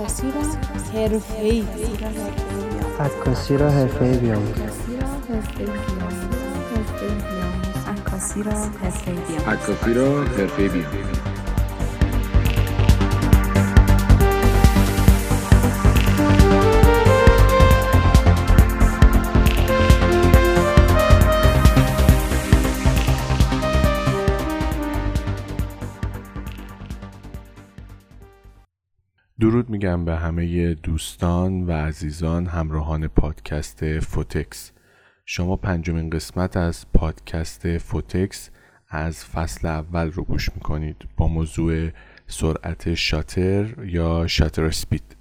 عکاسی را حرفه‌ای عکاسی را حرفه‌ای بیاموزید عکاسی را حرفه‌ای بیاموزید عکاسی را حرفه‌ای بیاموزید درود میگم به همه دوستان و عزیزان همراهان پادکست فوتکس. شما پنجمین قسمت از پادکست فوتکس از فصل اول رو گوش می‌کنید با موضوع سرعت شاتر یا شاتر سپید.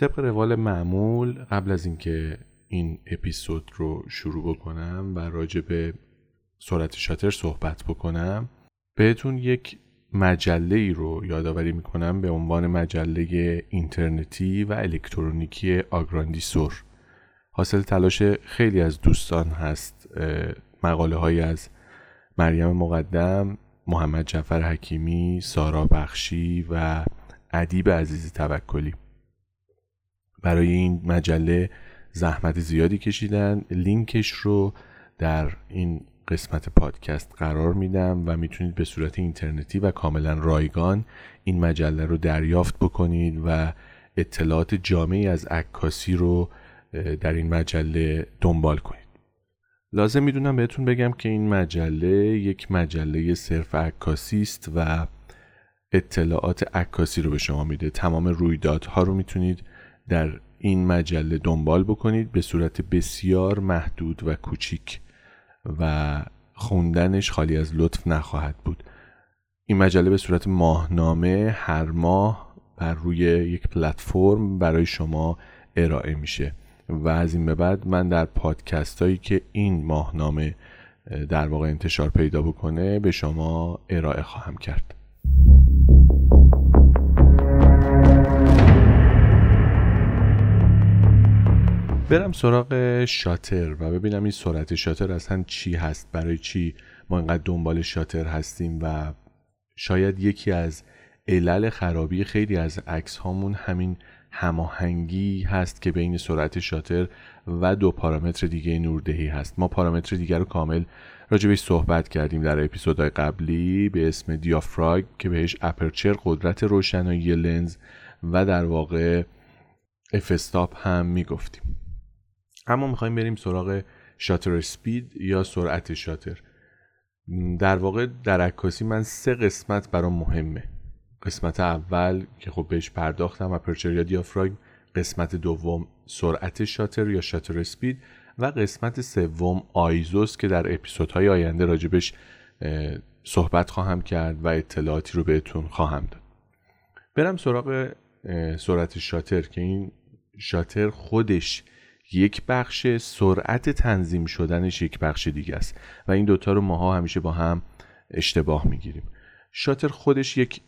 طبق روال معمول قبل از اینکه این اپیزود رو شروع بکنم و راجع به سرعت شاتر صحبت بکنم بهتون یک مجله ای رو یادآوری می‌کنم به عنوان مجله اینترنتی و الکترونیکی آگراندیسور. حاصل تلاش خیلی از دوستان هست مقاله های از مریم مقدم محمد جعفر حکیمی سارا بخشی و ادیب عزیز توکلی. برای این مجله زحمت زیادی کشیدن. لینکش رو در این قسمت پادکست قرار میدم و می‌تونید به صورت اینترنتی و کاملا رایگان این مجله رو دریافت بکنید و اطلاعات جامعی از عکاسی رو در این مجله دنبال کنید. لازم می‌دونم بهتون بگم که این مجله یک مجله صرف عکاسی است و اطلاعات عکاسی رو به شما میده. تمام رویدادها رو می‌تونید در این مجله دنبال بکنید به صورت بسیار محدود و کوچیک و خوندنش خالی از لطف نخواهد بود. این مجله به صورت ماهنامه هر ماه بر روی یک پلتفرم برای شما ارائه میشه و از این به بعد من در پادکست هایی که این ماهنامه در واقع انتشار پیدا بکنه به شما ارائه خواهم کرد. برم سراغ شاتر و ببینم این سرعت شاتر اصلا چی هست برای چی ما اینقدر دنبال شاتر هستیم و شاید یکی از علل خرابی خیلی از عکس هامون همین هماهنگی هست که بین سرعت شاتر و دو پارامتر دیگه نوردهی هست. ما پارامتر دیگر رو کامل راجبش صحبت کردیم در اپیزودهای قبلی به اسم دیافراگ که بهش اپرچر قدرت روشنایی لنز و در واقع افستاپ هم می‌گفتیم. اما می‌خوایم بریم سراغ شاتر سپید یا سرعت شاتر. در واقع در عکاسی من سه قسمت برام مهمه. قسمت اول که خب بهش پرداختم اپرچر یا دیافراگم قسمت دوم سرعت شاتر یا شاتر سپید و قسمت سوم آیزوس که در اپیزودهای آینده راجبش صحبت خواهم کرد و اطلاعاتی رو بهتون خواهم داد. برم سراغ سرعت شاتر که این شاتر خودش یک بخش سرعت تنظیم شدنش یک بخش دیگه است. و این دوتا رو ماها همیشه با هم اشتباه می‌گیریم. شاتر خودش یک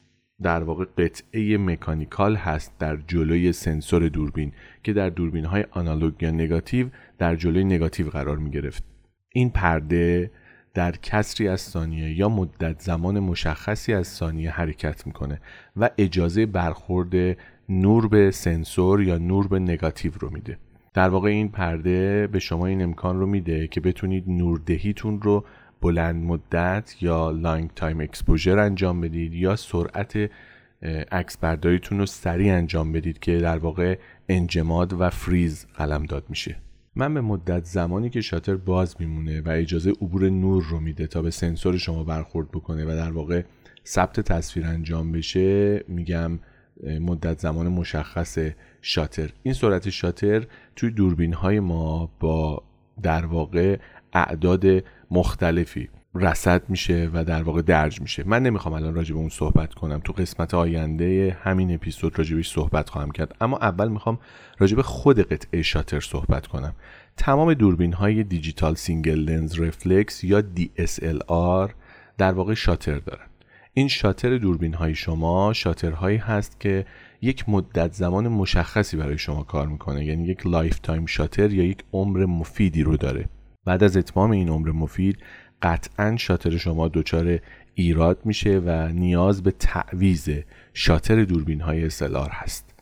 در واقع قطعه مکانیکال هست در جلوی سنسور دوربین که در دوربین های آنالوگ یا نگاتیو در جلوی نگاتیو قرار می گرفت این پرده در کسری از ثانیه یا مدت زمان مشخصی از ثانیه حرکت می‌کنه و اجازه برخورد نور به سنسور یا نور به نگاتیو رو میده. در واقع این پرده به شما این امکان رو میده که بتونید نوردهیتون رو بلند مدت یا long time exposure انجام بدید یا سرعت عکس رو سریع انجام بدید که در واقع انجماد و فریز قلم داد میشه. ما به مدت زمانی که شاتر باز میمونه و اجازه عبور نور رو میده تا به سنسور شما برخورد بکنه و در واقع ثبت تصویر انجام بشه میگم مدت زمان مشخص شاتر. این سرعت شاتر توی دوربین های ما با در واقع اعداد مختلفی رصد میشه و در واقع درج میشه. من نمی‌خوام الان راجع به اون صحبت کنم. تو قسمت آینده همین اپیزود راجبش صحبت خواهم کرد. اما اول می‌خوام راجع به خود قطعه شاتر صحبت کنم. تمام دوربین های دیجیتال single lens reflex یا DSLR در واقع شاتر دارن. این شاتر دوربین های شما شاترهایی هست که یک مدت زمان مشخصی برای شما کار می‌کنه. یعنی یک lifetime شاتر یا یک عمر مفیدی رو داره. بعد از اتمام این عمر مفید قطعا شاتر شما دچار ایراد میشه و نیاز به تعویز شاتر دوربین های SLR هست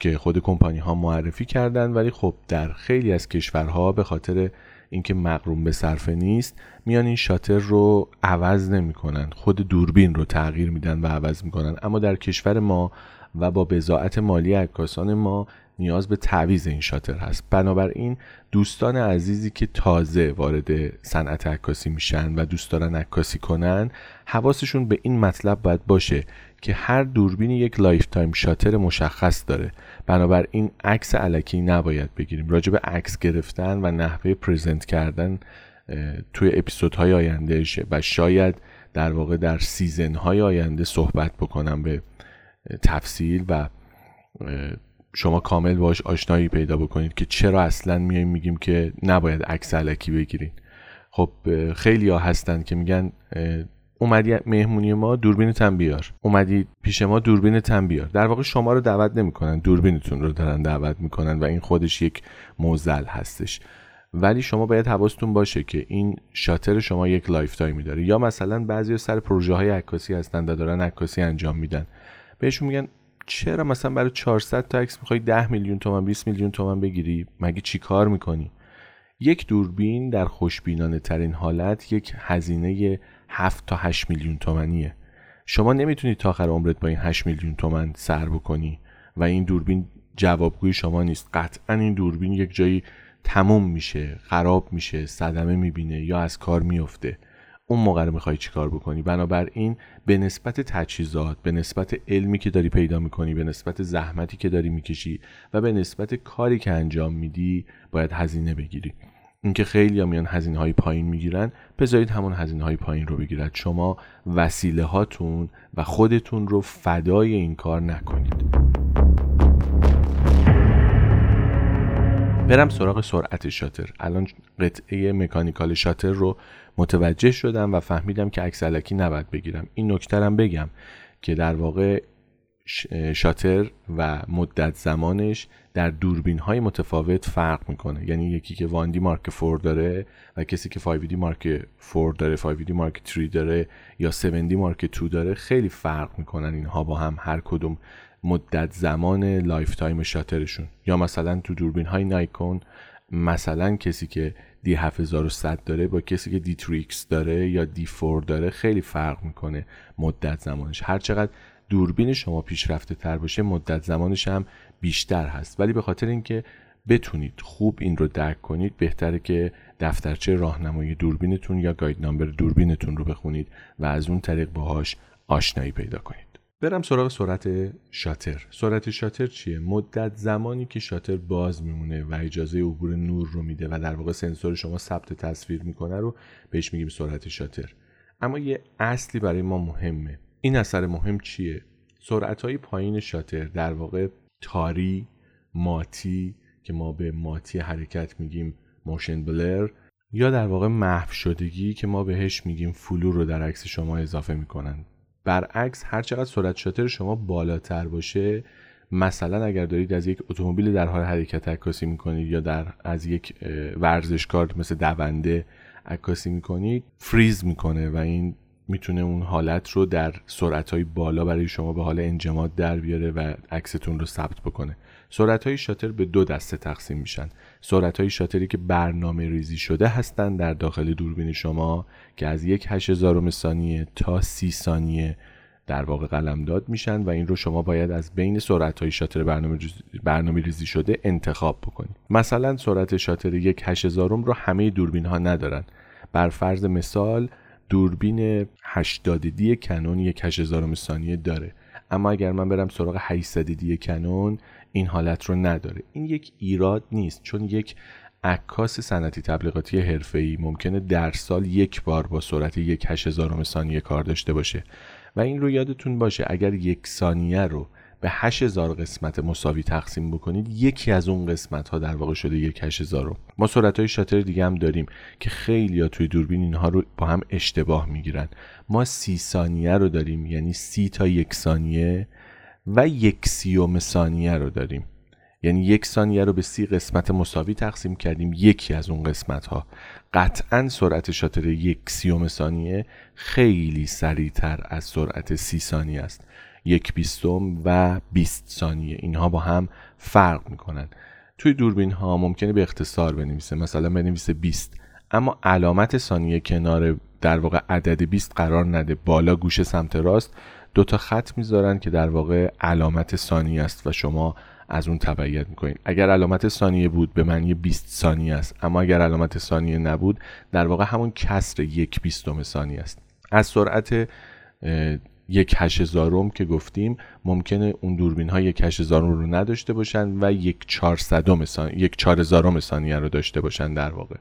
که خود کمپانی ها معرفی کردن ولی خب در خیلی از کشورها به خاطر اینکه مقروم به صرفه نیست میان این شاتر رو عوض نمی‌کنن خود دوربین رو تغییر میدن و عوض می‌کنن. اما در کشور ما و با بزاعت مالی عکاسان ما نیاز به تعویض این شاتر هست. بنابراین دوستان عزیزی که تازه وارد صنعت عکاسی میشن و دوست دارن عکاسی کنن حواسشون به این مطلب باید باشه که هر دوربین یک lifetime شاتر مشخص داره. بنابراین عکس الکی نباید بگیریم. راجع به عکس گرفتن و نحوه present کردن توی اپیزودهای آینده و شاید در واقع در season های آینده صحبت بکنم به تفصیل و شما کامل باهاش آشنایی پیدا بکنید که چرا اصلا میایم میگیم که نباید عکس الکی بگیرین. خب خیلی ها هستن که میگن اومدی مهمونی ما دوربینتم بیار. اومدی پیش ما دوربینتم بیار. در واقع شما رو دعوت نمی‌کنن. دوربینتون رو دارن دعوت می‌کنن و این خودش یک معضل هستش. ولی شما باید حواستون باشه که این شاتر شما یک lifetime ی داره. یا مثلا بعضی سر پروژه های عکاسی هستن و دارن عکاسی انجام میدن. بهشون میگن چرا مثلا برای 400 تا عکس می‌خوای 10 میلیون تومن 20 میلیون تومن بگیری؟ مگه چی کار می‌کنی؟ یک دوربین در خوشبینانه ترین حالت یک هزینه 7 تا 8 میلیون تومنیه. شما نمی‌تونی تا آخر عمرت با این 8 میلیون تومن سر بکنی و این دوربین جوابگوی شما نیست. قطعا این دوربین یک جایی تموم میشه خراب میشه صدمه می‌بینه یا از کار میفته اون موقع رو می‌خوای چیکار بکنی؟ بنابراین به نسبت تجهیزات به نسبت علمی که داری پیدا می‌کنی به نسبت زحمتی که داری می‌کشی و به نسبت کاری که انجام میدی باید هزینه بگیری. اینکه خیلی میان هزینه های پایین می‌گیرن بذارید همون هزینه های پایین رو بگیرد. شما وسیله هاتون و خودتون رو فدای این کار نکنید. برم سراغ سرعت شاتر. الان قطعه mechanical شاتر رو متوجه شدم و فهمیدم که عکس نباید بگیرم. این نکته رم بگم که در واقع شاتر و مدت زمانش در دوربین های متفاوت فرق می‌کنه. یعنی یکی که واندی مارک 4 داره و کسی که 5D مارک 4 داره 5D مارک 3 داره یا 7D مارک 2 داره خیلی فرق می‌کنن اینها با هم هر کدوم مدت زمان life time شاترشون. یا مثلا تو دوربین های نایکون مثلا کسی که D7100 داره با کسی که D3X داره یا D4 داره خیلی فرق می‌کنه مدت زمانش. هر چقدر دوربین شما پیشرفته تر باشه مدت زمانش هم بیشتر هست. ولی به خاطر اینکه بتونید خوب این رو درک کنید بهتره که دفترچه راهنمایی دوربینتون یا guide number دوربینتون رو بخونید و از اون طریق باهاش آشنایی پیدا کنید. برم سراغ سرعت شاتر. سرعت شاتر چیه؟ مدت زمانی که شاتر باز میمونه و اجازه عبور نور رو میده و در واقع سنسور شما ثبت تصویر می‌کنه رو بهش میگیم سرعت شاتر. اما یه اثری برای ما مهمه. این اثر مهم چیه؟ سرعت های پایین شاتر در واقع تاری ماتی که ما به ماتی حرکت میگیم motion blur یا در واقع محو شدگی که ما بهش میگیم فلو رو در عکس شما اضافه می‌کنن برعکس هر چقدر سرعت شاتر شما بالاتر باشه مثلا اگر دارید از یک اتومبیل در حال حرکت عکاسی می‌کنید یا در از یک ورزشکار مثل دونده عکاسی می‌کنید فریز می‌کنه و این می‌تونه اون حالت رو در سرعت های بالا برای شما به حال انجماد در بیاره و عکستون رو ثبت بکنه. سرعت های شاتر به دو دسته تقسیم میشن. سرعت های شاتری که برنامه ریزی شده هستند در داخل دوربین شما که از یک هشتازارم ثانیه تا سی ثانیه در واقع قلمداد میشن و این رو شما باید از بین سرعت های شاتر برنامه, برنامه ریزی شده انتخاب بکنید. مثلا سرعت شاتر یک هشتازارم رو همه دوربین ها ندارن. بر فرض مثال دوربین 80 دی کنون یک هشتازارم ثانیه داره. اما اگر من برم سراغ 800 دی کنون این حالت رو نداره. این یک ایراد نیست چون یک عکاس صنعتی تبلیغاتی حرفه‌ای ممکنه در سال یک بار با سرعت یک هزارم ثانیه کار داشته باشه. و این رو یادتون باشه اگر یک ثانیه رو به 8000 قسمت مساوی تقسیم بکنید یکی از اون قسمت ها در واقع شده یک 8000 ما سرعت های شاتر دیگه هم داریم که خیلی ها توی دوربین اینها رو با هم اشتباه می‌گیرن. ما سی ثانیه رو داریم یعنی سی تا یک ثانیه و یک سیوم ثانیه رو داریم. یعنی یک ثانیه رو به سی قسمت مساوی تقسیم کردیم یکی از اون قسمت ها قطعا سرعت شاتر یک سیوم ثانیه خیلی سریعتر از سرعت سی ثانیه است. یک بیستم و بیست ثانیه. اینها با هم فرق می‌کنن. توی دوربین ها ممکنه به اختصار بنویسه. مثلا بنویسه 20 اما علامت ثانیه کنار در واقع عدد 20 قرار نده. بالا گوشه سمت راست. دو تا خط می‌ذارن که در واقع علامت ثانیه است و شما از اون تبعیت می‌کنید. اگر علامت ثانیه بود به معنی 20 ثانیه است. اما اگر علامت ثانیه نبود در واقع همون کسر یک بیستم ثانیه است. از سرعت یک هشتزارم که گفتیم ممکنه اون دوربین ها یک هشتزارم رو نداشته باشن و یک چهارصدم ثانیه یک چهارهزارم ثانیه رو داشته باشن در واقع.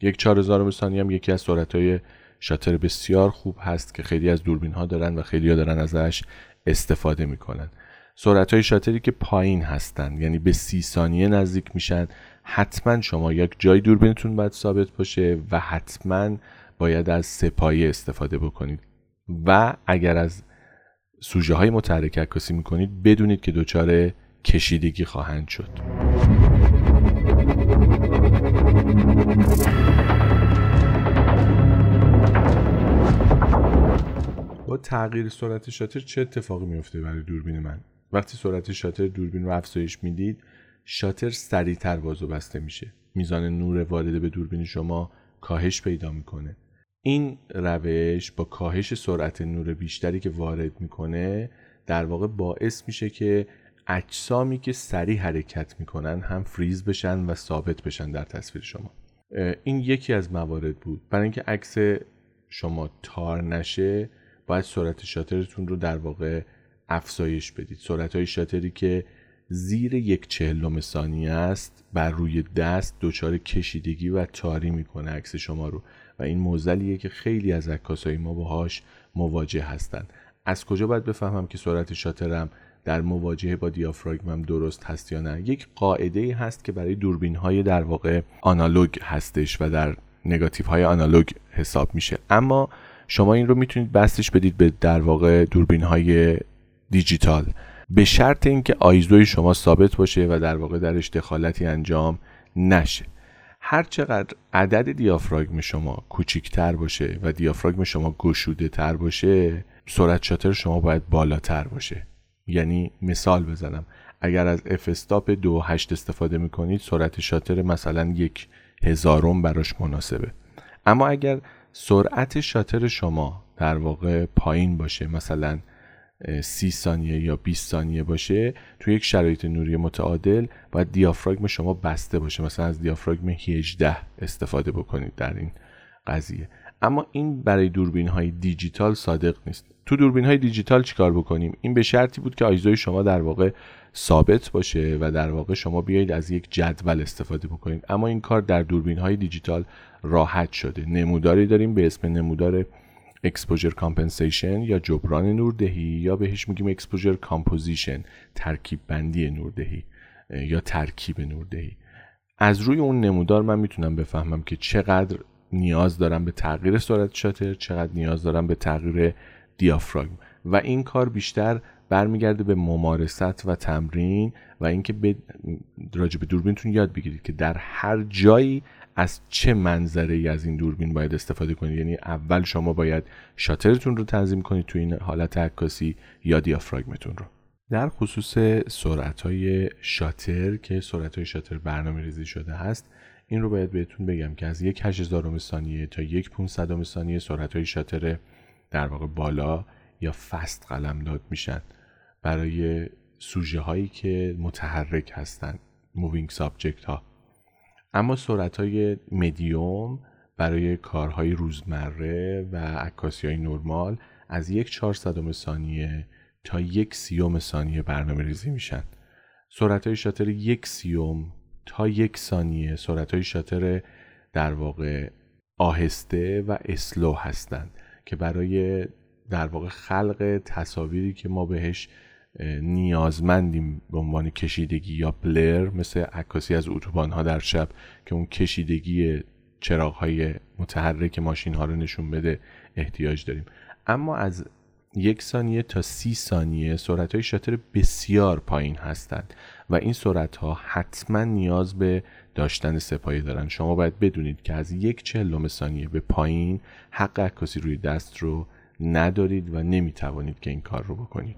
یک چهارهزارم ثانیه هم یکی از سرعت های شاتر بسیار خوب هست که خیلی از دوربین ها دارن و خیلی ها دارن ازش استفاده می‌کنن. سرعت های شاتری که پایین هستن یعنی به سی ثانیه نزدیک میشن حتما شما یک جای دوربینتون باید ثابت باشه و حتما باید از سپایه استفاده بکنید. و اگر از سوژه های متحرک عکاسی می‌کنید بدونید که دچار کشیدگی خواهند شد. با تغییر سرعت شاتر چه اتفاقی میفته برای دوربین من؟ وقتی سرعت شاتر دوربین رو افزایش می‌دید شاتر سریعتر باز و بسته میشه. میزان نور وارده به دوربین شما کاهش پیدا می‌کنه. این روش با کاهش سرعت نور بیشتری که وارد می‌کنه در واقع باعث میشه که اجسامی که سریع حرکت می‌کنن هم فریز بشن و ثابت بشن در تصویر شما. این یکی از موارد بود. برای اینکه عکس شما تار نشه باید سرعت شاترتون رو در واقع افزایش بدید. سرعت های شاتری که زیر یک چهلم ثانیه است بر روی دست دچار کشیدگی و تاری می‌کنه عکس شما رو. و این موزلیه که خیلی از عکاسای ما باهاش مواجه هستند. از کجا باید بفهمم که سرعت شاترم در مواجهه با دیافراگمم درست هست یا نه؟ یک قاعده ای هست که برای دوربین های در واقع آنالوگ هستش و در نگاتیو های آنالوگ حساب میشه. اما شما این رو می‌تونید بستش بدید به در واقع دوربین های دیجیتال. به شرط اینکه آیزوی شما ثابت باشه و در واقع درش دخالتی انجام نشه. هر چقدر عدد دیافراگم شما کوچیکتر باشه و دیافراگم شما گشوده تر باشه سرعت شاتر شما باید بالاتر باشه. یعنی مثال بزنم. اگر از اف استاپ دو هشت استفاده می‌کنید سرعت شاتر مثلا یک هزارم براش مناسبه. اما اگر سرعت شاتر شما در واقع پایین باشه مثلا سی ثانیه یا 20 ثانیه باشه توی یک شرایط نوری متعادل باید دیافراگم شما بسته باشه. مثلا از دیافراگم 18 استفاده بکنید در این قضیه. اما این برای دوربین های دیجیتال صادق نیست. تو دوربین های دیجیتال چیکار بکنیم؟ این به شرطی بود که آیزوی شما در واقع ثابت باشه و در واقع شما بیایید از یک جدول استفاده بکنید. اما این کار در دوربین های دیجیتال راحت شده. نموداری داریم به اسم نمودار exposure compensation یا جبران نوردهی یا بهش میگیم exposure composition ترکیب بندی نوردهی یا ترکیب نوردهی. از روی اون نمودار من می‌تونم بفهمم که چقدر نیاز دارم به تغییر سرعت شاتر چقدر نیاز دارم به تغییر دیافراگم. و این کار بیشتر برمیگرده به ممارست و تمرین و اینکه به راجع به دوربینتون یاد بگیرید که در هر جایی از چه منظره ای از این دوربین باید استفاده کنید. یعنی اول شما باید شاترتون رو تنظیم کنید تو این حالت عکاسی یا دیافراگمتون رو. در خصوص سرعت های شاتر که سرعت های شاتر برنامه ریزی شده هست این رو باید بهتون بگم که از یک هشتزارم ثانیه تا یک پونصدم ثانیه سرعت های شاتر در واقع بالا یا fast قلمداد میشن. برای سوژه هایی که متحرک هستند moving subject ها اما سرعت های مدیوم برای کارهای روزمره و عکاسی های نرمال از یک چهارصدم ثانیه تا یک سیوم ثانیه برنامه ریزی میشن. سرعت های شاتر یک سیوم تا یک ثانیه سرعت های شاتر در واقع آهسته و اسلو هستند که برای در واقع خلق تصاویری که ما بهش نیازمندیم به عنوان کشیدگی یا بلر مثل عکاسی از اتوبان ها در شب که اون کشیدگی چراغ های متحرک ماشین ها رو نشون بده احتیاج داریم. اما از یک ثانیه تا سی ثانیه سرعت های شاتر بسیار پایین هستند و این سرعت ها حتما نیاز به داشتن سپایه دارن. شما باید بدونید که از یک چهلم ثانیه به پایین حق عکاسی روی دست رو ندارید و نمی‌توانید که این کار رو بکنید.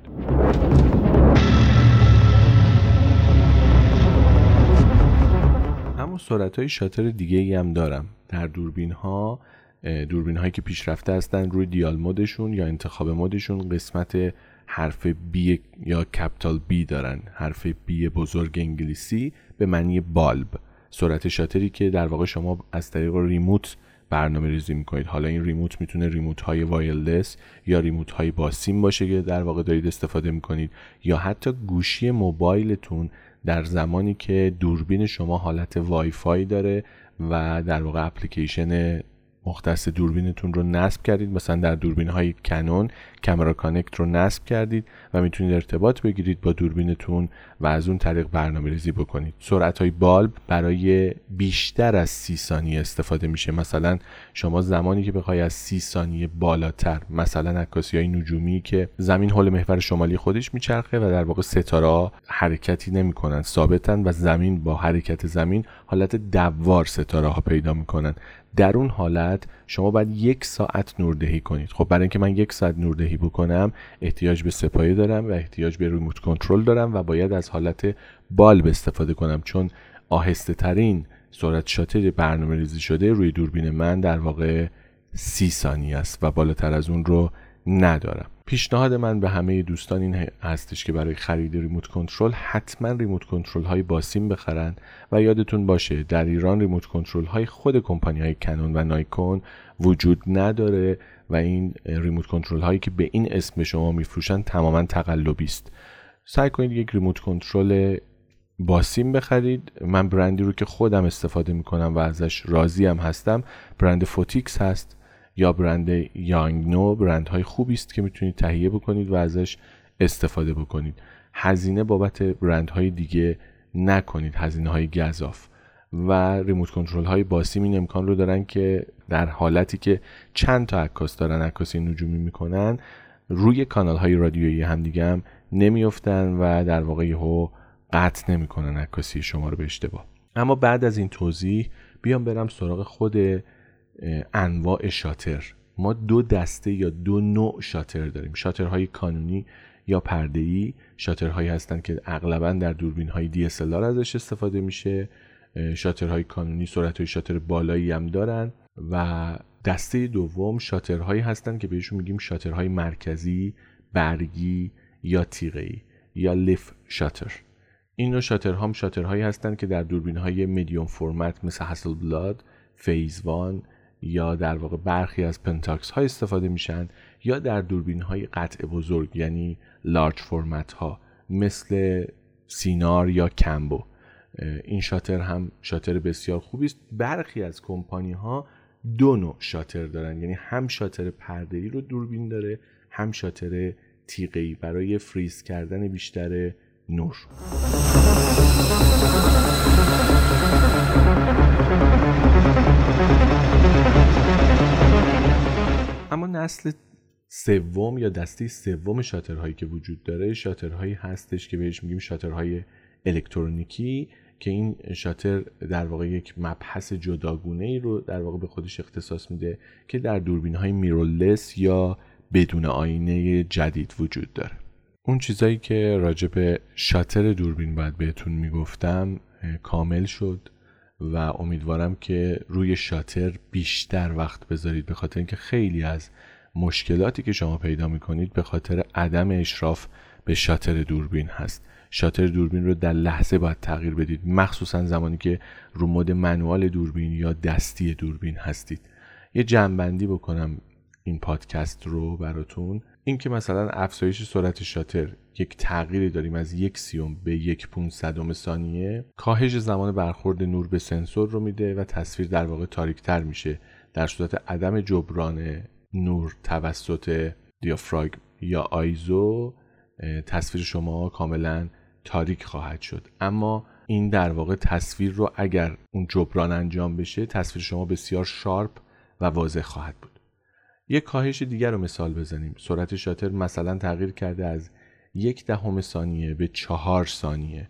اما سرعت های شاتر دیگه ای هم دارم. در دوربین ها دوربین هایی که پیشرفته هستن روی دیال مودشون یا انتخاب مودشون قسمت حرف B یا capital B دارن. حرف B بزرگ انگلیسی به معنی bulb. سرعت شاتری که در واقع شما از طریق remote برنامه ریزی می‌کنید. حالا این remote می‌تونه remote های wireless یا remote های با سیم باشه که در واقع دارید استفاده می‌کنید یا حتی گوشی موبایلتون در زمانی که دوربین شما حالت وای فای داره و در واقع اپلیکیشن مختص دوربینتون رو نصب کردید. مثلا در دوربین های کنون کامرا کانکت رو نصب کردید و می‌تونید ارتباط بگیرید با دوربینتون و از اون طریق برنامه ریزی بکنید. سرعت های بالب برای بیشتر از سی ثانیه استفاده میشه. مثلا شما زمانی که بخوای از سی ثانیه بالاتر مثلا عکاسی های نجومی که زمین حول محور شمالی خودش میچرخه و در واقع ستاره حرکتی نمی‌کنن ثابتن و زمین با حرکت زمین حالت دوار ستاره ها پیدا می‌کنن. در اون حالت شما باید یک ساعت نوردهی کنید. خب برای اینکه من یک ساعت نوردهی بکنم احتیاج به سپایه دارم و احتیاج به ریموت کنترل دارم و باید از حالت بالب استفاده کنم چون آهسته ترین سرعت شاتر برنامه ریزی شده روی دوربین من در واقع سی ثانیه است و بالاتر از اون رو ندارم. پیشنهاد من به همه دوستان این هستش که برای خرید ریموت کنترل حتما ریموت کنترل های باسیم بخرن و یادتون باشه در ایران ریموت کنترل های خود کمپانی های کنون و نایکون وجود نداره و این ریموت کنترل هایی که به این اسم شما میفروشن تماما تقلبی است. سعی کنید یک ریموت کنترل باسیم بخرید. من برندی رو که خودم استفاده می‌کنم و ازش راضی هم هستم برند Phottix هست. یا برند Yongnuo برند های خوبی است که می‌تونید تهیه بکنید و ازش استفاده بکنید. هزینه بابت برند های دیگه نکنید هزینه های گذاف و ریموت کنترل های باسیم این امکان رو دارن که در حالتی که چند تا عکاس دارن عکاسی نجومی می‌کنن روی کانال های رادیویی همدیگه هم نمیافتن و در واقع یهو قطع نمی‌کنن عکاسی شما رو به اشتباه. اما بعد از این توضیح بیام برم سراغ خود انواع شاتر. ما دو دسته یا دو نوع شاتر داریم. شاترهای کانونی یا پرده‌ای. شاترهایی هستند که اغلبا در دوربین های DSLR ازش استفاده میشه. شاترهای کانونی سرعت های شاتر بالایی هم دارن. و دسته دوم شاترهایی هستند که بهشون میگیم شاترهای مرکزی برگی یا تیغه‌ای یا leaf shutter. این نوع شاترها هم شاترهایی هستند که در دوربین های medium format مثل Hasselblad Phase One یا در واقع برخی از پنتاکس ها استفاده میشن یا در دوربین های قطع بزرگ یعنی لارج فرمت ها مثل سینار یا کمبو این شاتر هم شاتر بسیار خوبی است. برخی از کمپانی ها دو نوع شاتر دارن یعنی هم شاتر پرده ای رو دوربین داره هم شاتر تیغه برای فریز کردن بیشتر نور. نسل سوم یا دسته سوم شاترهایی که وجود داره. شاترهایی هستش که بهش میگیم شاترهای الکترونیکی که این شاتر در واقع یک مبحث جداگونه ای رو در واقع به خودش اختصاص میده که در دوربین های میرولس یا بدون آینه جدید وجود داره. اون چیزایی که راجع به شاتر دوربین باید بهتون می‌گفتم کامل شد و امیدوارم که روی شاتر بیشتر وقت بذارید به خاطر اینکه خیلی از مشکلاتی که شما پیدا می‌کنید به خاطر عدم اشراف به شاتر دوربین هست. شاتر دوربین رو در لحظه باید تغییر بدید. مخصوصا زمانی که رو مد منوال دوربین یا دستی دوربین هستید. یه جنبندی بکنم این پادکست رو براتون. اینکه مثلا افزایش سرعت شاتر یک تغییری داریم از یک سیوم به یک پونصدم ثانیه کاهش زمان برخورد نور به سنسور رو میده و تصویر در واقع تاریکتر میشه. در صورت عدم جبران نور توسط دیافراگ یا آیزو تصویر شما کاملا تاریک خواهد شد. اما این در واقع تصویر رو اگر اون جبران انجام بشه تصویر شما بسیار شارپ و واضح خواهد بود. یک کاهش دیگر رو مثال بزنیم. سرعت شاتر مثلا تغییر کرده از یک دهم ثانیه به چهار ثانیه.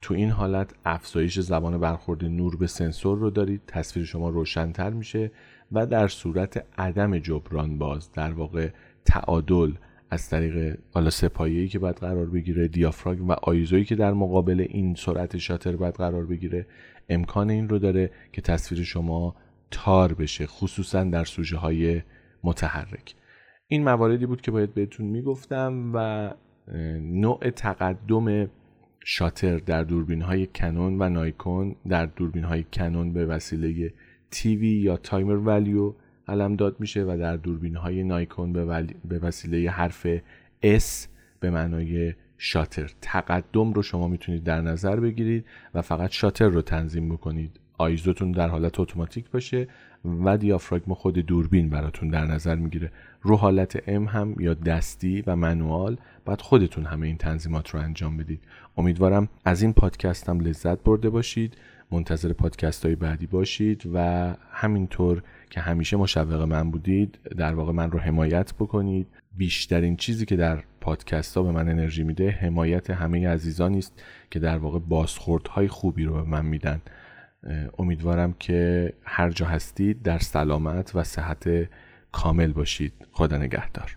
تو این حالت افزایش زبان برخورد نور به سنسور رو دارید. تصویر شما روشنتر میشه. و در صورت عدم جبران باز در واقع تعادل از طریق حالا سپایه‌ای که باید قرار بگیره دیافراگم و آیزویی که در مقابل این سرعت شاتر باید قرار بگیره امکان این رو داره که تصویر شما تار بشه خصوصا در سوژه های متحرک. این مواردی بود که باید بهتون می‌گفتم و نوع تقدم شاتر در دوربین های کنون و نایکون در دوربین های کنون به وسیله تیوی یا تایمر ولیو علم داد میشه و در دوربین های نایکون به, به وسیله حرف S به معنای شاتر تقدم رو شما می‌تونید در نظر بگیرید و فقط شاتر رو تنظیم بکنید. آیزوتون در حالت اتوماتیک باشه و دیافراگم خود دوربین براتون در نظر می‌گیره. رو حالت ام هم یا دستی و منوال باید خودتون همه این تنظیمات رو انجام بدید. امیدوارم از این پادکست هم لذت برده باشید. منتظر پادکست های بعدی باشید و همینطور که همیشه مشوق من بودید در واقع من رو حمایت بکنید. بیشترین چیزی که در پادکست ها به من انرژی میده حمایت همه عزیزانی است که در واقع بازخوردهای خوبی رو به من میدن. امیدوارم که هر جا هستید در سلامت و صحت کامل باشید. خدا نگهدار.